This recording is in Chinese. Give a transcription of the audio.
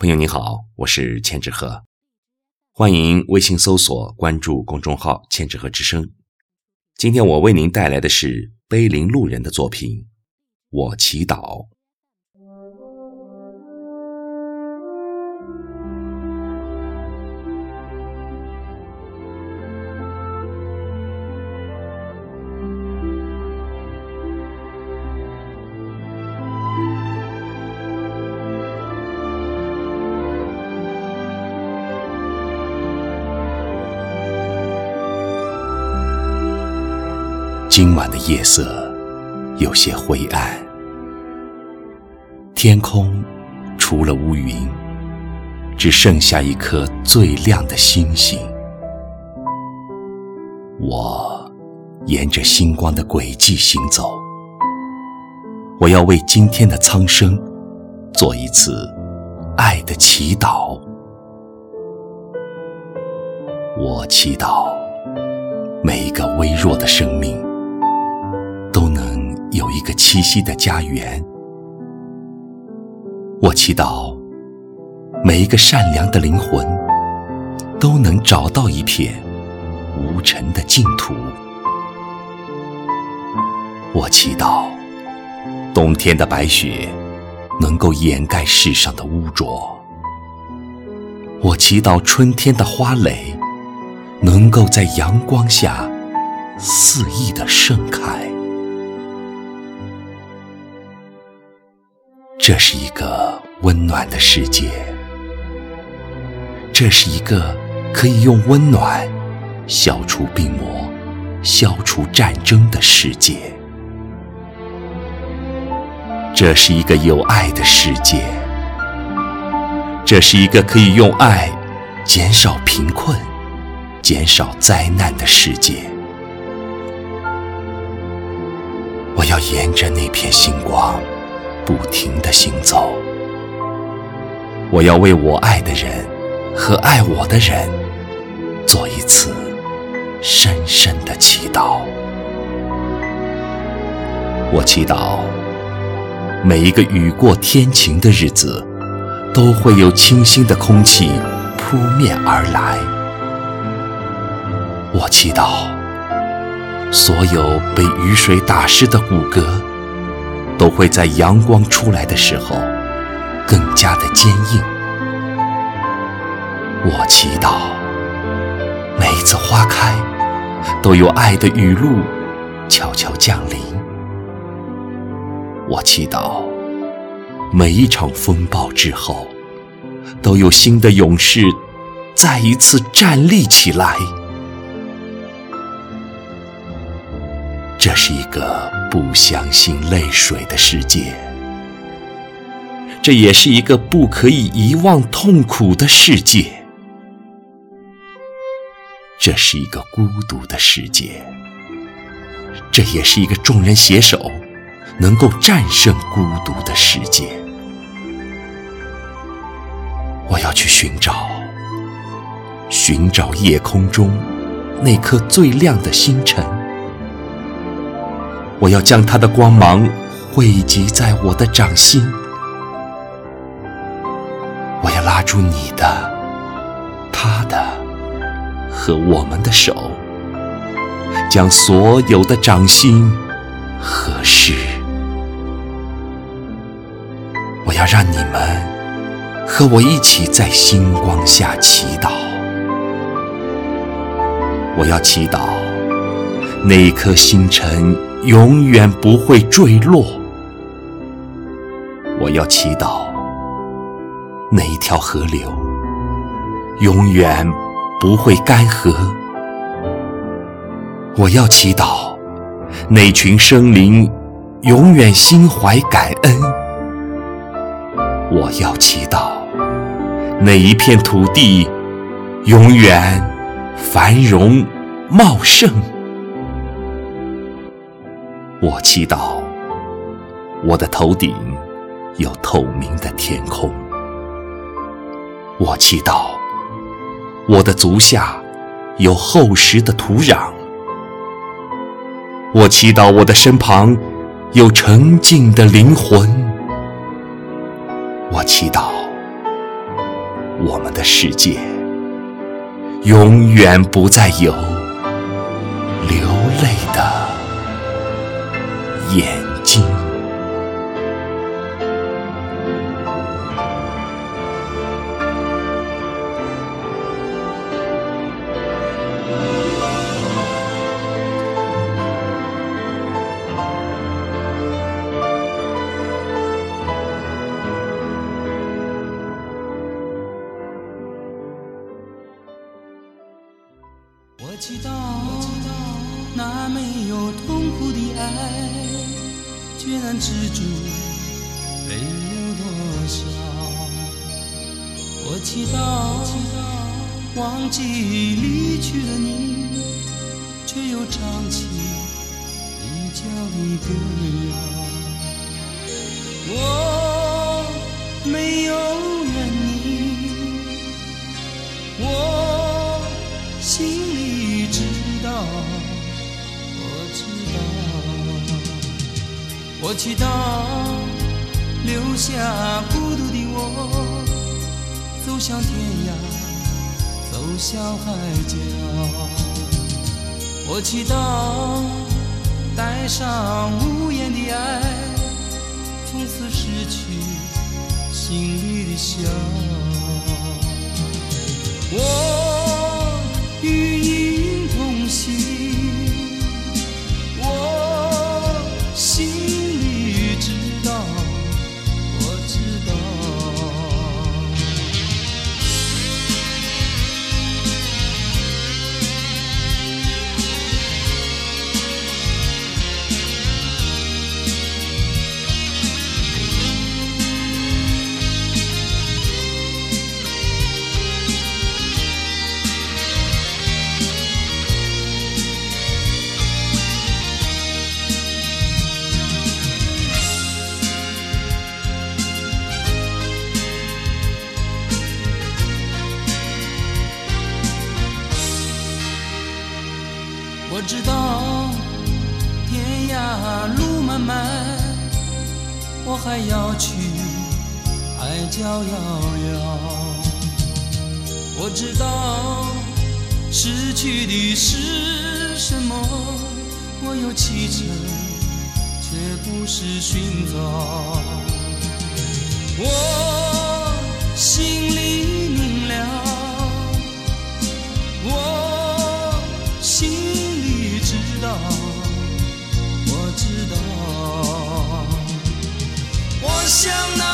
朋友你好，我是千纸鹤，欢迎微信搜索关注公众号“千纸鹤之声”。今天我为您带来的是碑林路人的作品《我祈祷》。今晚的夜色有些灰暗，天空除了乌云，只剩下一颗最亮的星星。我沿着星光的轨迹行走，我要为今天的苍生做一次爱的祈祷。我祈祷每一个微弱的生命。栖息的家园。我祈祷每一个善良的灵魂都能找到一片无尘的净土。我祈祷冬天的白雪能够掩盖世上的污浊。我祈祷春天的花蕾能够在阳光下肆意的盛开。这是一个温暖的世界，这是一个可以用温暖消除病魔、消除战争的世界。这是一个有爱的世界，这是一个可以用爱减少贫困、减少灾难的世界。我要沿着那片星光。不停地行走，我要为我爱的人和爱我的人做一次深深的祈祷。我祈祷每一个雨过天晴的日子，都会有清新的空气扑面而来。我祈祷所有被雨水打湿的骨骼。都会在阳光出来的时候更加的坚硬。我祈祷每一次花开都有爱的雨露悄悄降临。我祈祷每一场风暴之后都有新的勇士再一次站立起来。这是一个不相信泪水的世界，这也是一个不可以遗忘痛苦的世界。这是一个孤独的世界，这也是一个众人携手能够战胜孤独的世界。我要去寻找，寻找夜空中那颗最亮的星辰。我要将它的光芒汇集在我的掌心，我要拉住你的、他的和我们的手，将所有的掌心合十。我要让你们和我一起在星光下祈祷。我要祈祷那颗星辰。永远不会坠落。我要祈祷那一条河流永远不会干涸。我要祈祷那群生灵永远心怀感恩。我要祈祷那一片土地永远繁荣茂盛。我祈祷我的头顶有透明的天空。我祈祷我的足下有厚实的土壤。我祈祷我的身旁有沉静的灵魂。我祈祷我们的世界永远不再有眼。那没有痛苦的爱，决然止住泪流多少。我祈祷忘记离去的你，却又唱起你教的歌谣。我祈祷留下孤独的我，走向天涯，走向海角。我祈祷带上无言的爱，从此失去心里的笑。我我知道天涯路漫漫，我还要去海角遥遥。我知道失去的是什么，我有启程，却不是寻找。我心我知道。我想那